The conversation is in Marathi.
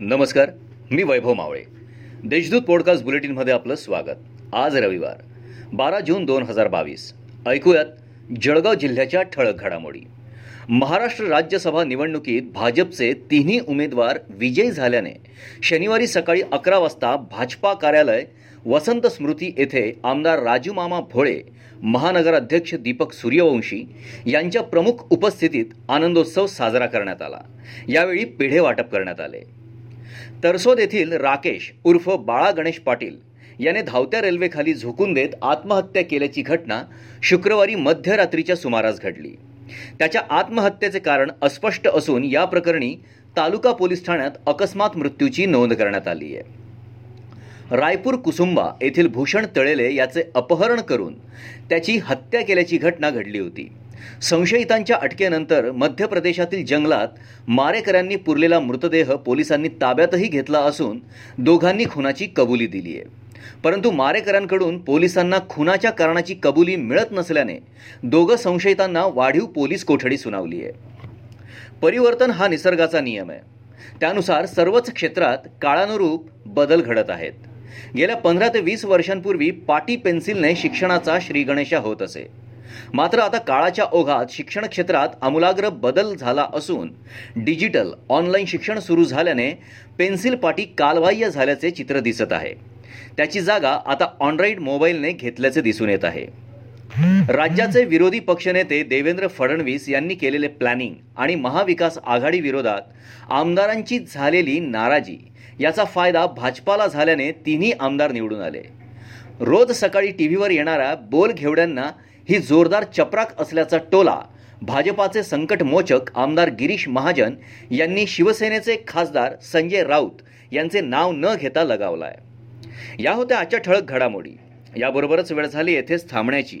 नमस्कार मी वैभव मावळे. देशदूत पॉडकास्ट बुलेटिनमध्ये आपलं स्वागत. आज रविवार बारा जून दोन हजार बावीस. ऐकूयात जळगाव जिल्ह्याच्या ठळक घडामोडी. महाराष्ट्र राज्यसभा निवडणुकीत भाजपचे तिन्ही उमेदवार विजयी झाल्याने शनिवारी सकाळी अकरा वाजता भाजपा कार्यालय वसंत स्मृती येथे आमदार राजूमामा भोळे महानगराध्यक्ष दीपक सूर्यवंशी यांच्या प्रमुख उपस्थितीत आनंदोत्सव साजरा करण्यात आला. यावेळी पेढे वाटप करण्यात आले. तरसोद येथील राकेश उर्फ बाळा गणेश पाटील याने धावत्या रेल्वेखाली झोकून देत आत्महत्या केल्याची घटना शुक्रवारी मध्यरात्रीच्या सुमारास घडली. त्याच्या आत्महत्येचे कारण अस्पष्ट असून या प्रकरणी तालुका पोलीस ठाण्यात अकस्मात मृत्यूची नोंद करण्यात आली आहे. रायपूर कुसुंबा येथील भूषण तळेले याचे अपहरण करून त्याची हत्या केल्याची घटना घडली होती. संशयितांच्या अटकेनंतर मध्य प्रदेशातील जंगलात मारेकऱ्यांनी पुरलेला मृतदेह पोलिसांनी ताब्यातही घेतला असून दोघांनी खुनाची कबुली दिली आहे. परंतु मारेकऱ्यांकडून पोलिसांना खुनाच्या कारणाची कबुली मिळत नसल्याने दोघं संशयितांना वाढीव पोलीस कोठडी सुनावली आहे. परिवर्तन हा निसर्गाचा नियम आहे. त्यानुसार सर्वच क्षेत्रात काळानुरूप बदल घडत आहेत. गेल्या पंधरा ते वीस वर्षांपूर्वी पाटी पेन्सिलने शिक्षणाचा श्रीगणेशा होत असे. मात्र आता काळाच्या ओघात शिक्षण क्षेत्रात आमूलाग्र बदल झाला असून डिजिटल ऑनलाईन शिक्षण सुरू झाल्याने पेन्सिल पाटी कालबाह्य झाल्याचे चित्र दिसत आहे. त्याची जागा आता ऑनराईड मोबाईलने घेतल्याचे दिसून येत आहे. राज्याचे विरोधी पक्षनेते देवेंद्र फडणवीस यांनी केलेले प्लॅनिंग आणि महाविकास आघाडी विरोधात आमदारांची झालेली नाराजी याचा फायदा भाजपाला झाल्याने तिन्ही आमदार निवडून आले. रोज सकाळी टी व्हीवर येणाऱ्या बोल घेवड्यांना ही जोरदार चपराक असल्याचा टोला भाजपाचे संकटमोचक आमदार गिरीश महाजन यांनी शिवसेनेचे खासदार संजय राऊत यांचे नाव न घेता लगावलाय. या होत्या आजच्या ठळक घडामोडी. याबरोबरच वेळ झाली येथेच थांबण्याची.